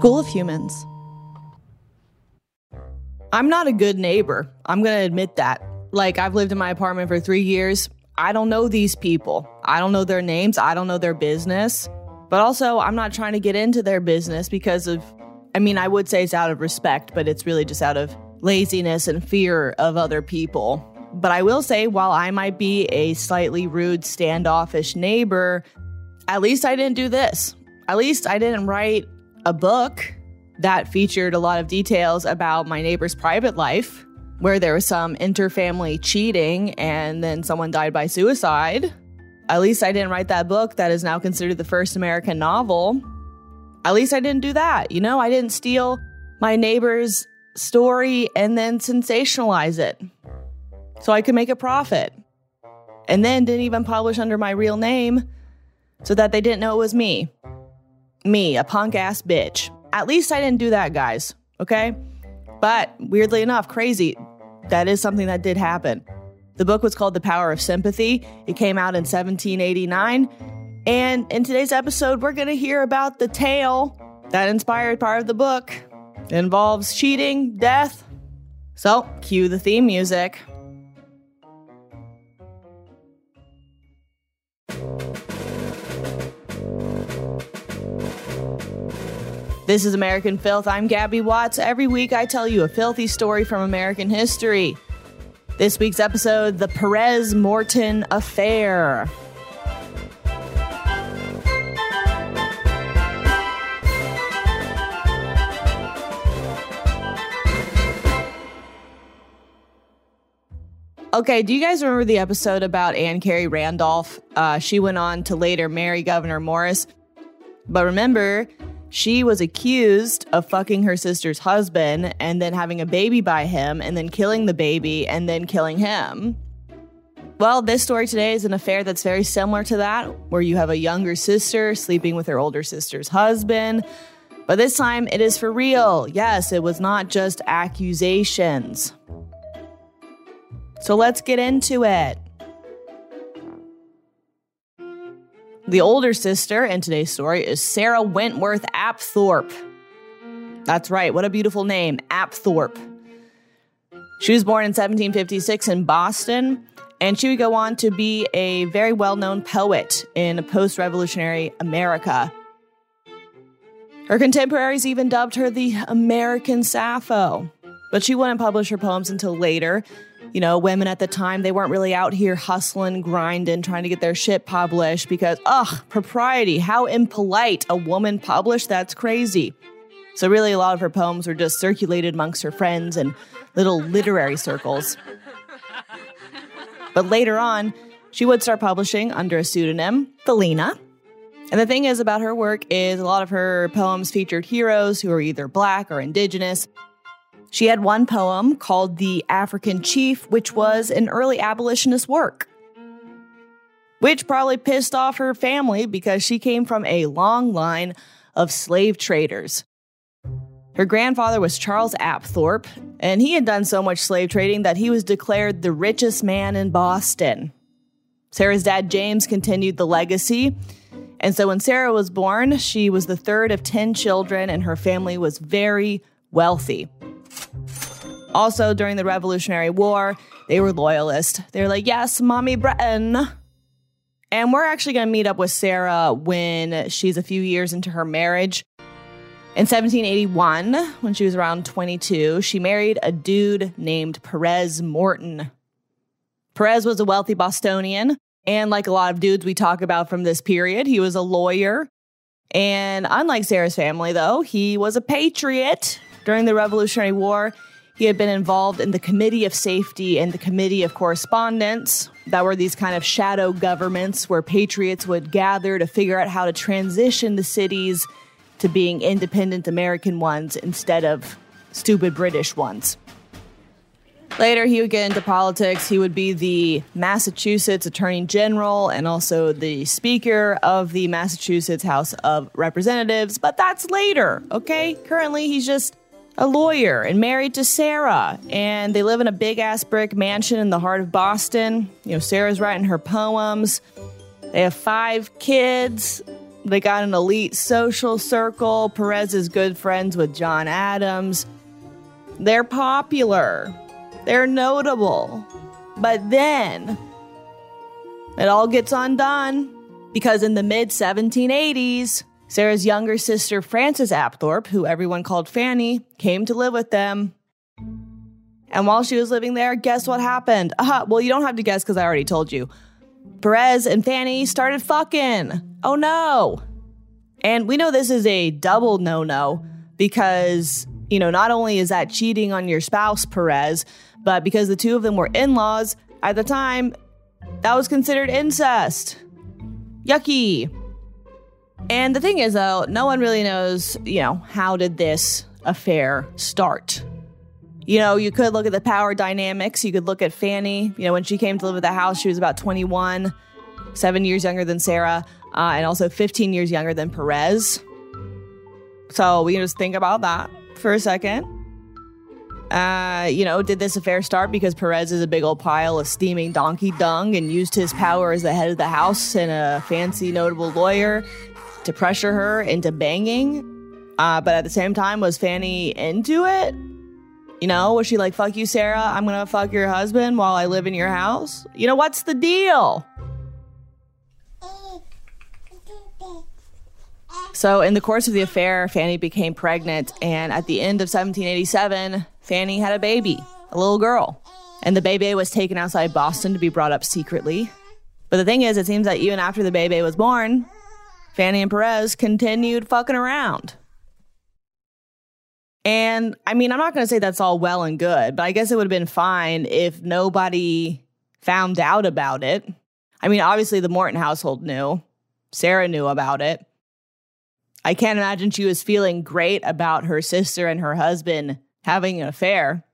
School of Humans. I'm not a good neighbor. I'm going to admit that. Like, I've lived in my apartment for three years. I don't know these people. I don't know their names. I don't know their business. But also, I'm not trying to get into their business because of, I mean, I would say it's out of respect, but it's really just out of laziness and fear of other people. But I will say, while I might be a slightly rude, standoffish neighbor, at least I didn't do this. At least I didn't write a book that featured a lot of details about my neighbor's private life, where there was some interfamily cheating and then someone died by suicide. At least I didn't write that book that is now considered the first American novel. At least I didn't do that. You know, I didn't steal my neighbor's story and then sensationalize it so I could make a profit. And then didn't even publish under my real name so that they didn't know it was me. Me, a punk ass bitch. At least I didn't do that, guys, okay? But weirdly enough, crazy, that is something that did happen. The book was called The Power of Sympathy. It came out in 1789. And in today's episode, we're going to hear about the tale that inspired part of the book. It involves cheating, death. So, cue the theme music. This is American Filth. I'm Gabby Watts. Every week I tell you a filthy story from American history. This week's episode The Perez Morton Affair. Okay, do you guys remember the episode about Anne Carey Randolph? Uh, she went on to later marry Gouverneur Morris. But remember, she was accused of fucking her sister's husband and then having a baby by him and then killing the baby and then killing him. Well, this story today is an affair that's very similar to that, where you have a younger sister sleeping with her older sister's husband. But this time it is for real. Yes, it was not just accusations. So let's get into it. The older sister in today's story is Sarah Wentworth Apthorp. That's right, what a beautiful name, Apthorp. She was born in 1756 in Boston, and she would go on to be a very well known poet in post revolutionary America. Her contemporaries even dubbed her the American Sappho, but she wouldn't publish her poems until later you know, women at the time, they weren't really out here hustling, grinding, trying to get their shit published because, ugh, propriety, how impolite a woman published, that's crazy. So, really, a lot of her poems were just circulated amongst her friends and little literary circles. But later on, she would start publishing under a pseudonym, Philenia. And the thing is about her work is a lot of her poems featured heroes who are either black or indigenous, she had one poem called The African Chief, which was an early abolitionist work. which probably pissed off her family because she came from a long line of slave traders. Her grandfather was Charles Apthorp, and he had done so much slave trading that he was declared the richest man in Boston. Sarah's dad, James, continued the legacy. And so when Sarah was born, she was the third of 10 children, and her family was very wealthy. Also, during the Revolutionary War, they were loyalist. They were like, yes, mommy Britain. And we're actually going to meet up with Sarah when she's a few years into her marriage. In 1781, when she was around 22, she married a dude named Perez Morton. Perez was a wealthy Bostonian, and like a lot of dudes we talk about from this period, he was a lawyer. And unlike Sarah's family, though, he was a patriot. During the Revolutionary War, he had been involved in the Committee of Safety and the Committee of Correspondence. That were these kind of shadow governments where patriots would gather to figure out how to transition the cities to being independent American ones instead of stupid British ones. Later, he would get into politics. He would be the Massachusetts Attorney General and also the Speaker of the Massachusetts House of Representatives, but that's later, okay? Currently, he's just a lawyer and married to Sarah, and they live in a big ass brick mansion in the heart of Boston. You know, Sarah's writing her poems. They have five kids. They got an elite social circle. Perez is good friends with John Adams. They're popular. They're notable. But then it all gets undone because in the mid 1780s, Sarah's younger sister, Frances Apthorp, who everyone called Fanny, came to live with them. And while she was living there, guess what happened? Uh, well, you don't have to guess because I already told you. Perez and Fanny started fucking. Oh no. And we know this is a double no no because, you know, not only is that cheating on your spouse, Perez, but because the two of them were in laws at the time, that was considered incest. Yucky. And the thing is, though, no one really knows, you know, how did this affair start? You know, you could look at the power dynamics. You could look at Fanny. You know, when she came to live at the house, she was about 21, seven years younger than Sarah, uh, and also 15 years younger than Perez. So we can just think about that for a second. Uh, you know, did this affair start because Perez is a big old pile of steaming donkey dung and used his power as the head of the house and a fancy, notable lawyer to pressure her into banging? Uh, but at the same time, was Fanny into it? You know, was she like, fuck you, Sarah, I'm gonna fuck your husband while I live in your house? You know, what's the deal? So, in the course of the affair, Fanny became pregnant, and at the end of 1787, Fanny had a baby, a little girl. And the baby was taken outside Boston to be brought up secretly. But the thing is, it seems that even after the baby was born, Fanny and Perez continued fucking around. And I mean, I'm not going to say that's all well and good, but I guess it would have been fine if nobody found out about it. I mean, obviously, the Morton household knew, Sarah knew about it. I can't imagine she was feeling great about her sister and her husband having an affair.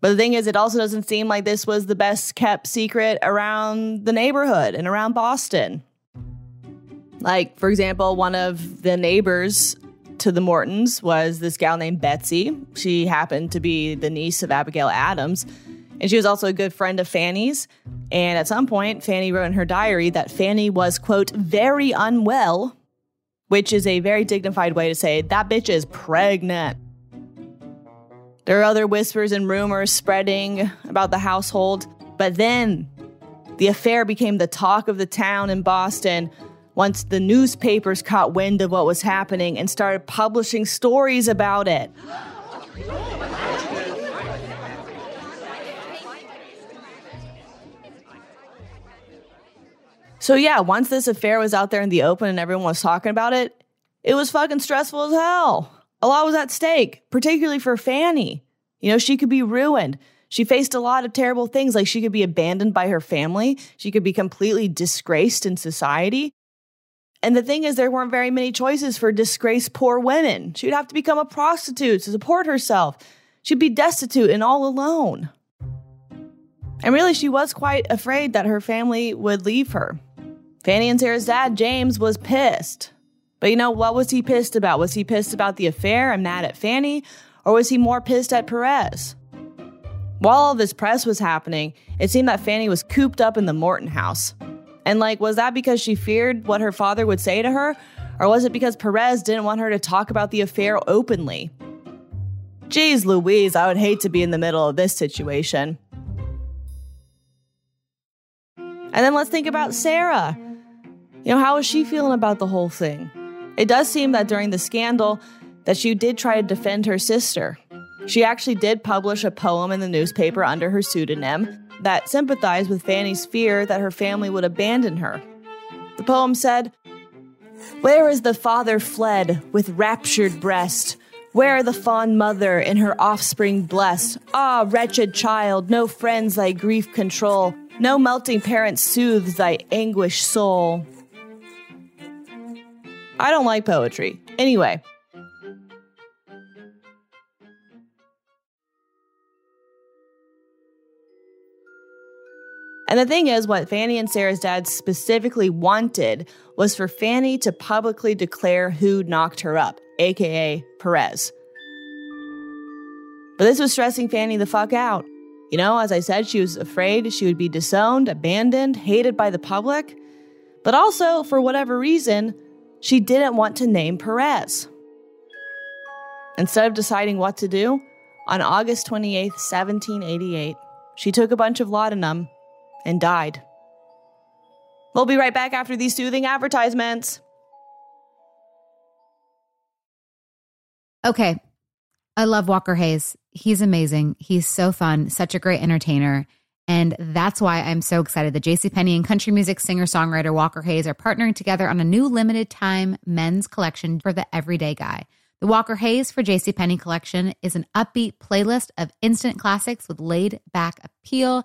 But the thing is, it also doesn't seem like this was the best kept secret around the neighborhood and around Boston. Like, for example, one of the neighbors to the Mortons was this gal named Betsy. She happened to be the niece of Abigail Adams. And she was also a good friend of Fanny's. And at some point, Fanny wrote in her diary that Fanny was, quote, very unwell, which is a very dignified way to say that bitch is pregnant. There are other whispers and rumors spreading about the household. But then the affair became the talk of the town in Boston once the newspapers caught wind of what was happening and started publishing stories about it. So, yeah, once this affair was out there in the open and everyone was talking about it, it was fucking stressful as hell. A lot was at stake, particularly for Fanny. You know, she could be ruined. She faced a lot of terrible things, like she could be abandoned by her family, she could be completely disgraced in society. And the thing is, there weren't very many choices for disgraced poor women. She would have to become a prostitute to support herself. She'd be destitute and all alone. And really, she was quite afraid that her family would leave her. Fanny and Sarah's dad, James, was pissed. But you know, what was he pissed about? Was he pissed about the affair and mad at Fanny? Or was he more pissed at Perez? While all this press was happening, it seemed that Fanny was cooped up in the Morton house. And like, was that because she feared what her father would say to her? Or was it because Perez didn't want her to talk about the affair openly? Geez Louise, I would hate to be in the middle of this situation. And then let's think about Sarah. You know, how is she feeling about the whole thing? It does seem that during the scandal that she did try to defend her sister. She actually did publish a poem in the newspaper under her pseudonym that sympathized with Fanny's fear that her family would abandon her. The poem said, Where is the father fled with raptured breast? Where the fond mother in her offspring blessed? Ah, wretched child, no friends thy grief control, no melting parent soothes thy anguished soul. I don't like poetry. Anyway, And the thing is, what Fanny and Sarah's dad specifically wanted was for Fanny to publicly declare who knocked her up, aka Perez. But this was stressing Fanny the fuck out. You know, as I said, she was afraid she would be disowned, abandoned, hated by the public. But also, for whatever reason, she didn't want to name Perez. Instead of deciding what to do, on August 28, 1788, she took a bunch of laudanum and died. We'll be right back after these soothing advertisements. Okay. I love Walker Hayes. He's amazing. He's so fun, such a great entertainer. And that's why I'm so excited that JCPenney and country music singer songwriter Walker Hayes are partnering together on a new limited time men's collection for the everyday guy. The Walker Hayes for JCPenney collection is an upbeat playlist of instant classics with laid back appeal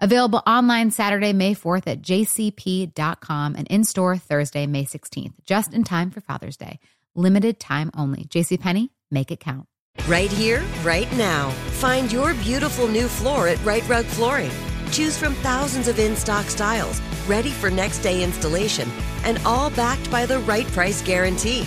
Available online Saturday, May 4th at jcp.com and in store Thursday, May 16th, just in time for Father's Day. Limited time only. JCPenney, make it count. Right here, right now. Find your beautiful new floor at Rite Rug Flooring. Choose from thousands of in stock styles, ready for next day installation, and all backed by the right price guarantee.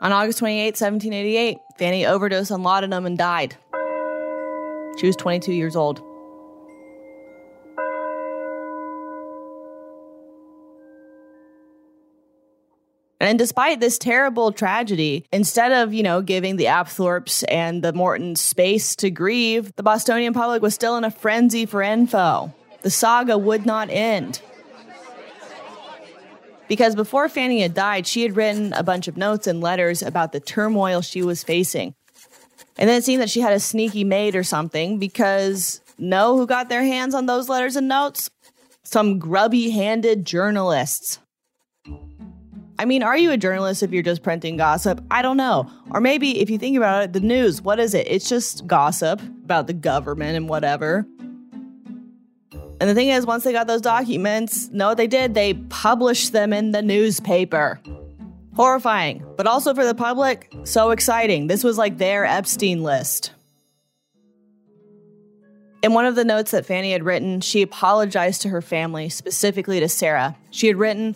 On August 28, 1788, Fanny overdosed on laudanum and died. She was 22 years old. And despite this terrible tragedy, instead of, you know, giving the Apthorps and the Mortons space to grieve, the Bostonian public was still in a frenzy for info. The saga would not end. Because before Fanny had died, she had written a bunch of notes and letters about the turmoil she was facing. And then it seemed that she had a sneaky maid or something because know who got their hands on those letters and notes? some grubby handed journalists. I mean, are you a journalist if you're just printing gossip? I don't know. Or maybe if you think about it, the news, what is it? It's just gossip about the government and whatever. And the thing is, once they got those documents, no, they did? They published them in the newspaper. Horrifying, but also for the public, so exciting. This was like their Epstein list. In one of the notes that Fanny had written, she apologized to her family, specifically to Sarah. She had written,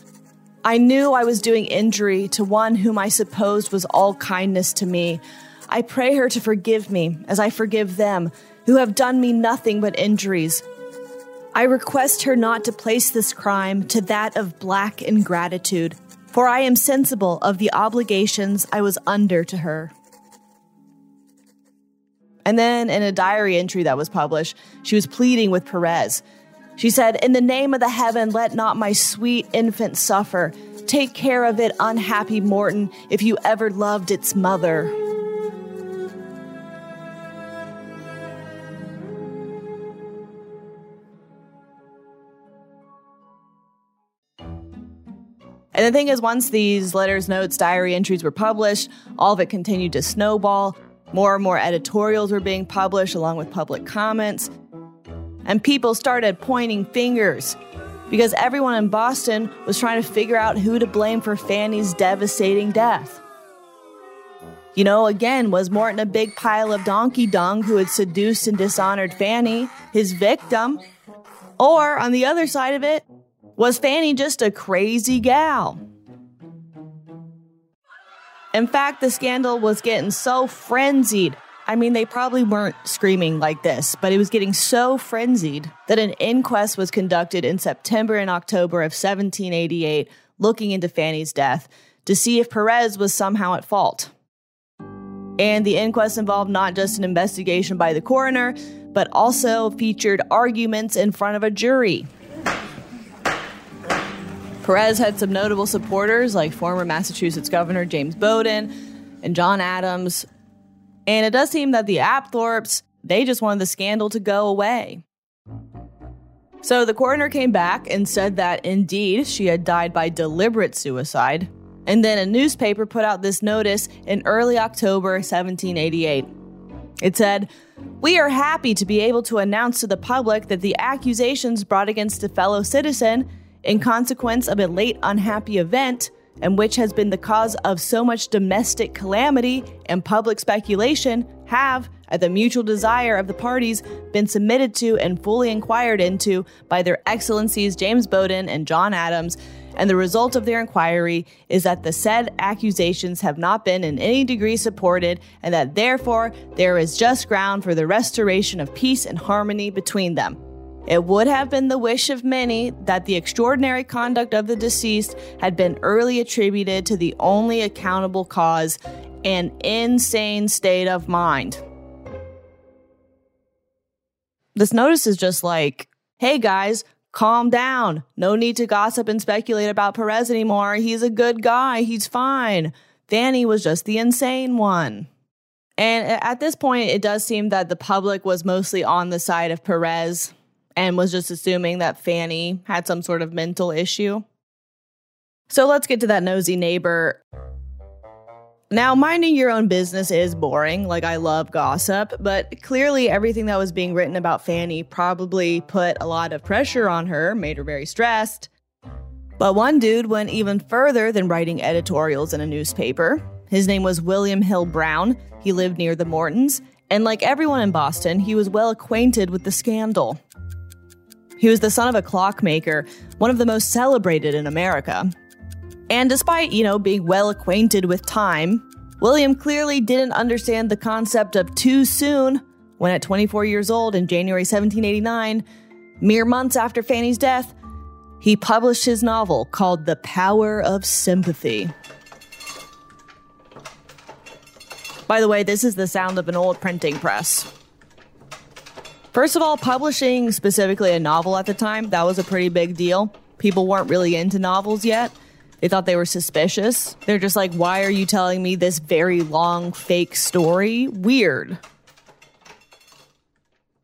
I knew I was doing injury to one whom I supposed was all kindness to me. I pray her to forgive me as I forgive them who have done me nothing but injuries. I request her not to place this crime to that of black ingratitude, for I am sensible of the obligations I was under to her. And then in a diary entry that was published, she was pleading with Perez. She said, In the name of the heaven, let not my sweet infant suffer. Take care of it, unhappy Morton, if you ever loved its mother. And the thing is, once these letters, notes, diary entries were published, all of it continued to snowball. More and more editorials were being published along with public comments and people started pointing fingers because everyone in Boston was trying to figure out who to blame for Fanny's devastating death. You know, again, was Morton a big pile of donkey dung who had seduced and dishonored Fanny, his victim? Or, on the other side of it, was Fanny just a crazy gal? In fact, the scandal was getting so frenzied I mean, they probably weren't screaming like this, but it was getting so frenzied that an inquest was conducted in September and October of 1788 looking into Fanny's death to see if Perez was somehow at fault. And the inquest involved not just an investigation by the coroner, but also featured arguments in front of a jury. Perez had some notable supporters like former Massachusetts Governor James Bowdoin and John Adams, and it does seem that the Apthorps, they just wanted the scandal to go away. So the coroner came back and said that indeed she had died by deliberate suicide. And then a newspaper put out this notice in early October 1788. It said, We are happy to be able to announce to the public that the accusations brought against a fellow citizen in consequence of a late unhappy event and which has been the cause of so much domestic calamity and public speculation, have, at the mutual desire of the parties, been submitted to and fully inquired into by their excellencies James Bowdoin and John Adams. And the result of their inquiry is that the said accusations have not been in any degree supported, and that therefore there is just ground for the restoration of peace and harmony between them. It would have been the wish of many that the extraordinary conduct of the deceased had been early attributed to the only accountable cause an insane state of mind. This notice is just like, hey guys, calm down. No need to gossip and speculate about Perez anymore. He's a good guy. He's fine. Fanny was just the insane one. And at this point, it does seem that the public was mostly on the side of Perez and was just assuming that Fanny had some sort of mental issue. So let's get to that nosy neighbor. Now, minding your own business is boring. Like, I love gossip, but clearly everything that was being written about Fanny probably put a lot of pressure on her, made her very stressed. But one dude went even further than writing editorials in a newspaper. His name was William Hill Brown. He lived near the Mortons, and like everyone in Boston, he was well acquainted with the scandal. He was the son of a clockmaker, one of the most celebrated in America. And despite, you know, being well acquainted with time, William clearly didn't understand the concept of too soon when at 24 years old in January 1789, mere months after Fanny's death, he published his novel called The Power of Sympathy. By the way, this is the sound of an old printing press. First of all, publishing specifically a novel at the time, that was a pretty big deal. People weren't really into novels yet. They thought they were suspicious. They're just like, why are you telling me this very long fake story? Weird.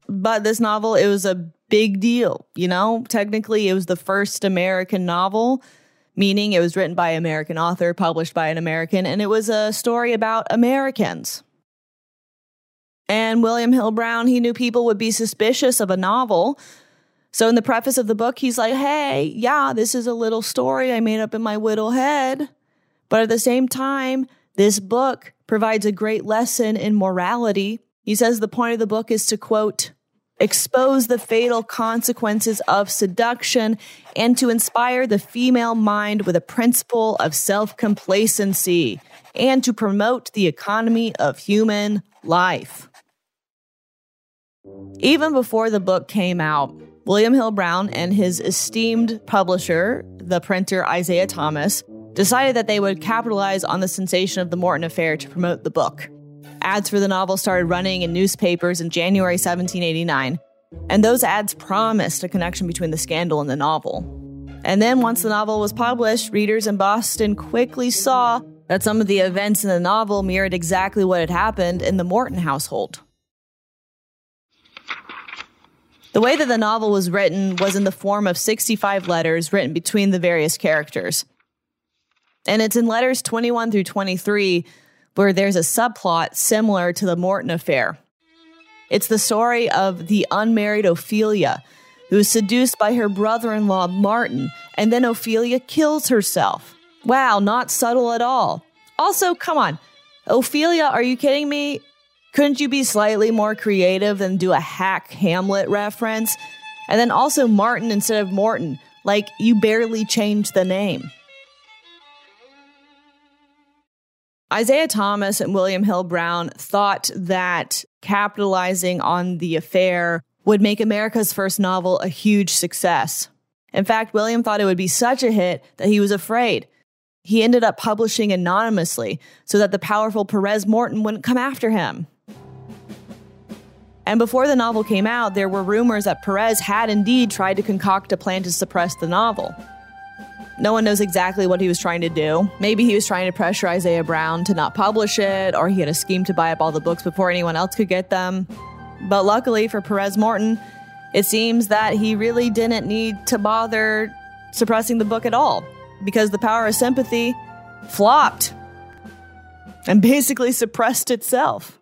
But this novel, it was a big deal, you know? Technically, it was the first American novel, meaning it was written by an American author, published by an American, and it was a story about Americans. And William Hill Brown, he knew people would be suspicious of a novel. So in the preface of the book, he's like, hey, yeah, this is a little story I made up in my whittle head. But at the same time, this book provides a great lesson in morality. He says the point of the book is to quote, expose the fatal consequences of seduction and to inspire the female mind with a principle of self complacency and to promote the economy of human life. Even before the book came out, William Hill Brown and his esteemed publisher, the printer Isaiah Thomas, decided that they would capitalize on the sensation of the Morton affair to promote the book. Ads for the novel started running in newspapers in January 1789, and those ads promised a connection between the scandal and the novel. And then, once the novel was published, readers in Boston quickly saw that some of the events in the novel mirrored exactly what had happened in the Morton household. The way that the novel was written was in the form of 65 letters written between the various characters. And it's in letters 21 through 23 where there's a subplot similar to the Morton affair. It's the story of the unmarried Ophelia, who is seduced by her brother in law, Martin, and then Ophelia kills herself. Wow, not subtle at all. Also, come on. Ophelia, are you kidding me? Couldn't you be slightly more creative than do a hack Hamlet reference? And then also Martin instead of Morton. Like, you barely changed the name. Isaiah Thomas and William Hill Brown thought that capitalizing on the affair would make America's first novel a huge success. In fact, William thought it would be such a hit that he was afraid. He ended up publishing anonymously so that the powerful Perez Morton wouldn't come after him. And before the novel came out, there were rumors that Perez had indeed tried to concoct a plan to suppress the novel. No one knows exactly what he was trying to do. Maybe he was trying to pressure Isaiah Brown to not publish it, or he had a scheme to buy up all the books before anyone else could get them. But luckily for Perez Morton, it seems that he really didn't need to bother suppressing the book at all because the power of sympathy flopped and basically suppressed itself.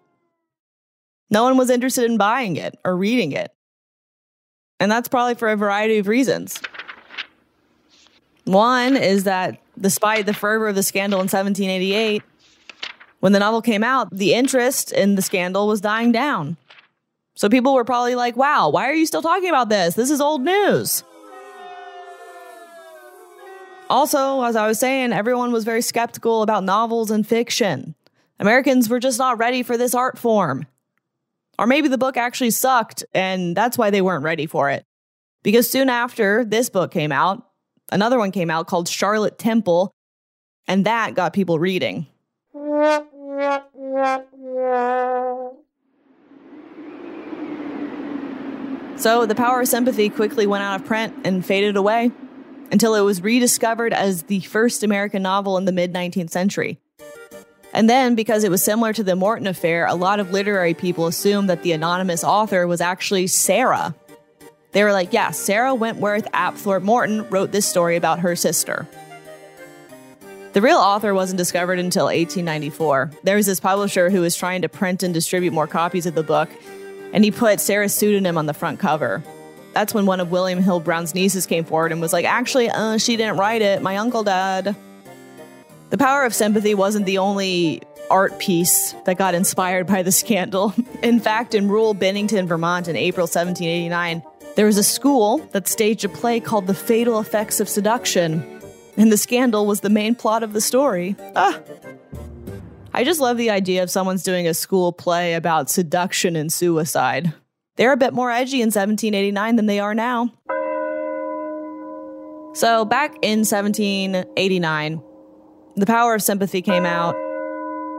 No one was interested in buying it or reading it. And that's probably for a variety of reasons. One is that despite the fervor of the scandal in 1788, when the novel came out, the interest in the scandal was dying down. So people were probably like, wow, why are you still talking about this? This is old news. Also, as I was saying, everyone was very skeptical about novels and fiction. Americans were just not ready for this art form. Or maybe the book actually sucked and that's why they weren't ready for it. Because soon after this book came out, Another one came out called Charlotte Temple, and that got people reading. So the power of sympathy quickly went out of print and faded away until it was rediscovered as the first American novel in the mid 19th century. And then, because it was similar to the Morton affair, a lot of literary people assumed that the anonymous author was actually Sarah, they were like, yeah, Sarah Wentworth Apthorp Morton wrote this story about her sister. The real author wasn't discovered until 1894. There was this publisher who was trying to print and distribute more copies of the book, and he put Sarah's pseudonym on the front cover. That's when one of William Hill Brown's nieces came forward and was like, actually, uh, she didn't write it. My uncle did. The Power of Sympathy wasn't the only art piece that got inspired by the scandal. In fact, in rural Bennington, Vermont in April 1789, there was a school that staged a play called The Fatal Effects of Seduction, and the scandal was the main plot of the story. Ah. I just love the idea of someone's doing a school play about seduction and suicide. They're a bit more edgy in 1789 than they are now. So, back in 1789, The Power of Sympathy came out.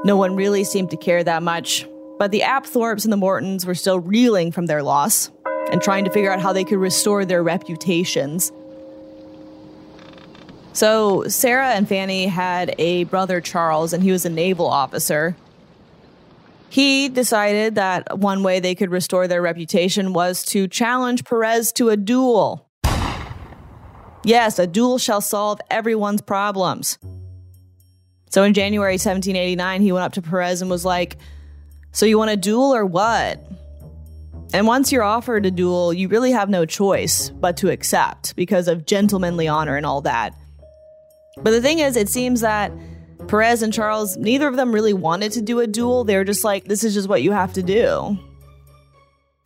No one really seemed to care that much, but the Apthorps and the Mortons were still reeling from their loss and trying to figure out how they could restore their reputations. So, Sarah and Fanny had a brother, Charles, and he was a naval officer. He decided that one way they could restore their reputation was to challenge Perez to a duel. Yes, a duel shall solve everyone's problems. So in January 1789, he went up to Perez and was like, So you want a duel or what? And once you're offered a duel, you really have no choice but to accept because of gentlemanly honor and all that. But the thing is, it seems that Perez and Charles, neither of them really wanted to do a duel. They were just like, this is just what you have to do.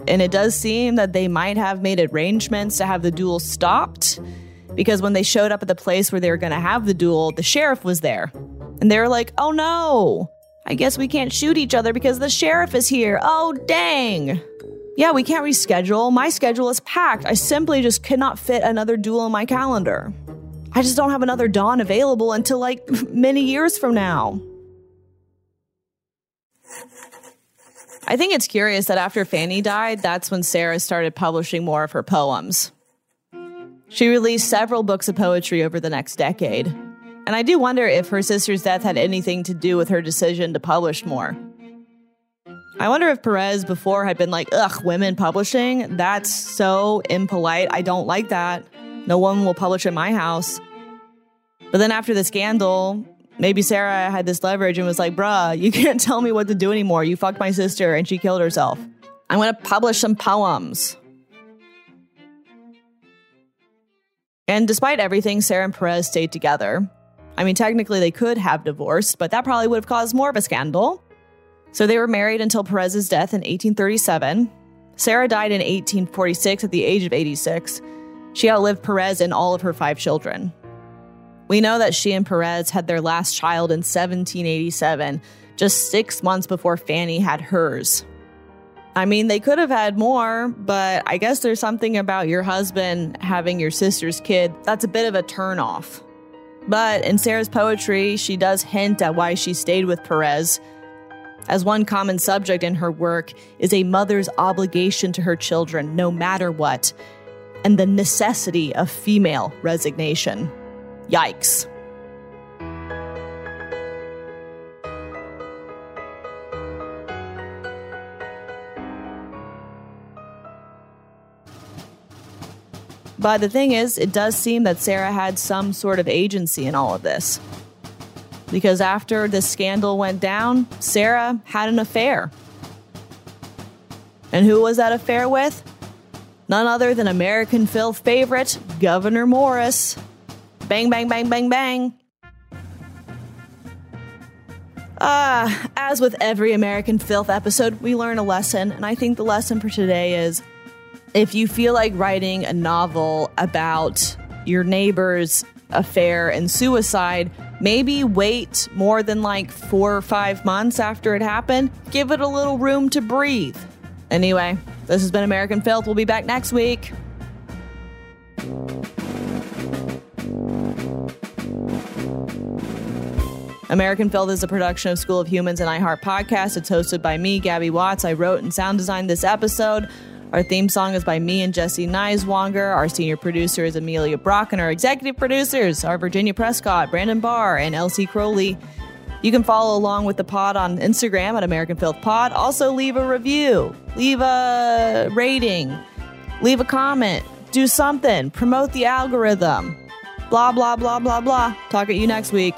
And it does seem that they might have made arrangements to have the duel stopped because when they showed up at the place where they were going to have the duel, the sheriff was there. And they're like, oh no, I guess we can't shoot each other because the sheriff is here. Oh, dang. Yeah, we can't reschedule. My schedule is packed. I simply just cannot fit another duel in my calendar. I just don't have another Dawn available until like many years from now. I think it's curious that after Fanny died, that's when Sarah started publishing more of her poems. She released several books of poetry over the next decade. And I do wonder if her sister's death had anything to do with her decision to publish more. I wonder if Perez before had been like, ugh, women publishing? That's so impolite. I don't like that. No one will publish in my house. But then after the scandal, maybe Sarah had this leverage and was like, bruh, you can't tell me what to do anymore. You fucked my sister and she killed herself. I'm going to publish some poems. And despite everything, Sarah and Perez stayed together. I mean, technically they could have divorced, but that probably would have caused more of a scandal. So they were married until Perez's death in 1837. Sarah died in 1846 at the age of 86. She outlived Perez and all of her five children. We know that she and Perez had their last child in 1787, just six months before Fanny had hers. I mean, they could have had more, but I guess there's something about your husband having your sister's kid that's a bit of a turnoff. But in Sarah's poetry, she does hint at why she stayed with Perez. As one common subject in her work is a mother's obligation to her children, no matter what, and the necessity of female resignation. Yikes. But the thing is, it does seem that Sarah had some sort of agency in all of this. Because after the scandal went down, Sarah had an affair. And who was that affair with? None other than American Filth favorite, Gouverneur Morris. Bang, bang, bang, bang, bang. Ah, as with every American Filth episode, we learn a lesson, and I think the lesson for today is if you feel like writing a novel about your neighbor's affair and suicide, maybe wait more than like four or five months after it happened. Give it a little room to breathe. Anyway, this has been American Filth. We'll be back next week. American Filth is a production of School of Humans and iHeart Podcast. It's hosted by me, Gabby Watts. I wrote and sound designed this episode. Our theme song is by me and Jesse Neiswanger. Our senior producer is Amelia Brock, and our executive producers are Virginia Prescott, Brandon Barr, and Elsie Crowley. You can follow along with the pod on Instagram at American Filth Pod. Also, leave a review, leave a rating, leave a comment, do something, promote the algorithm. Blah, blah, blah, blah, blah. Talk at you next week.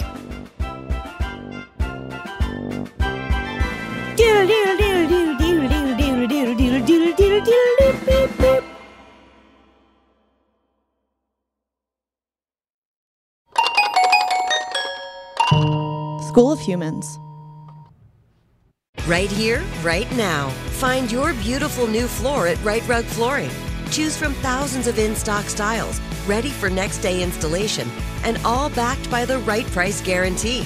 School of Humans. Right here, right now. Find your beautiful new floor at Rite Rug Flooring. Choose from thousands of in stock styles, ready for next day installation, and all backed by the right price guarantee.